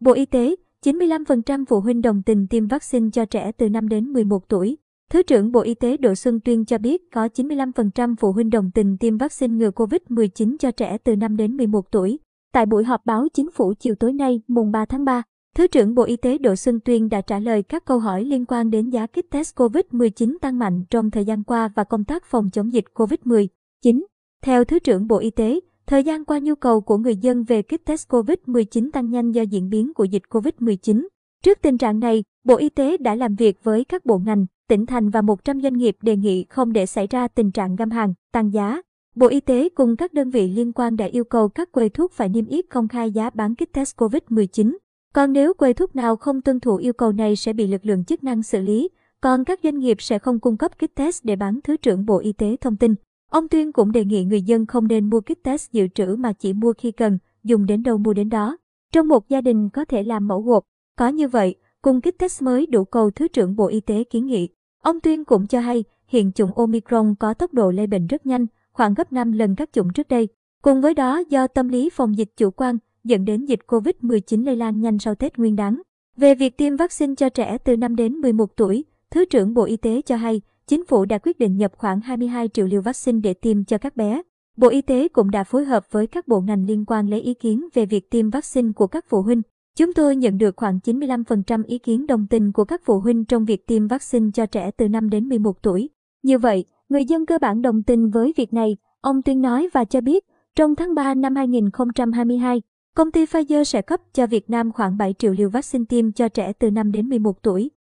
Bộ Y tế, 95% phụ huynh đồng tình tiêm vaccine cho trẻ từ 5 đến 11 tuổi. Thứ trưởng Bộ Y tế Đỗ Xuân Tuyên cho biết có 95% phụ huynh đồng tình tiêm vaccine ngừa COVID-19 cho trẻ từ 5 đến 11 tuổi. Tại buổi họp báo chính phủ chiều tối nay, mùng 3 tháng 3, Thứ trưởng Bộ Y tế Đỗ Xuân Tuyên đã trả lời các câu hỏi liên quan đến giá kit test COVID-19 tăng mạnh trong thời gian qua và công tác phòng chống dịch COVID-19. Theo Thứ trưởng Bộ Y tế, thời gian qua nhu cầu của người dân về kit test COVID-19 tăng nhanh do diễn biến của dịch COVID-19. Trước tình trạng này, Bộ Y tế đã làm việc với các bộ ngành, tỉnh thành và 100 doanh nghiệp đề nghị không để xảy ra tình trạng găm hàng, tăng giá. Bộ Y tế cùng các đơn vị liên quan đã yêu cầu các quầy thuốc phải niêm yết công khai giá bán kit test COVID-19. Còn nếu quầy thuốc nào không tuân thủ yêu cầu này sẽ bị lực lượng chức năng xử lý, còn các doanh nghiệp sẽ không cung cấp kit test để bán Thứ trưởng Bộ Y tế thông tin. Ông Tuyên cũng đề nghị người dân không nên mua kit test dự trữ mà chỉ mua khi cần, dùng đến đâu mua đến đó. Trong một gia đình có thể làm mẫu gộp, có như vậy, cùng kit test mới đủ cầu Thứ trưởng Bộ Y tế kiến nghị. Ông Tuyên cũng cho hay, hiện chủng Omicron có tốc độ lây bệnh rất nhanh, khoảng gấp 5 lần các chủng trước đây. Cùng với đó, do tâm lý phòng dịch chủ quan, dẫn đến dịch COVID-19 lây lan nhanh sau Tết Nguyên đán. Về việc tiêm vaccine cho trẻ từ 5 đến 11 tuổi, Thứ trưởng Bộ Y tế cho hay, chính phủ đã quyết định nhập khoảng 22 triệu liều vaccine để tiêm cho các bé. Bộ Y tế cũng đã phối hợp với các bộ ngành liên quan lấy ý kiến về việc tiêm vaccine của các phụ huynh. Chúng tôi nhận được khoảng 95% ý kiến đồng tình của các phụ huynh trong việc tiêm vaccine cho trẻ từ 5 đến 11 tuổi. Như vậy, người dân cơ bản đồng tình với việc này, ông Tuyên nói và cho biết, trong tháng 3 năm 2022, Công ty Pfizer sẽ cấp cho Việt Nam khoảng 7 triệu liều vaccine tiêm cho trẻ từ 5 đến 11 tuổi.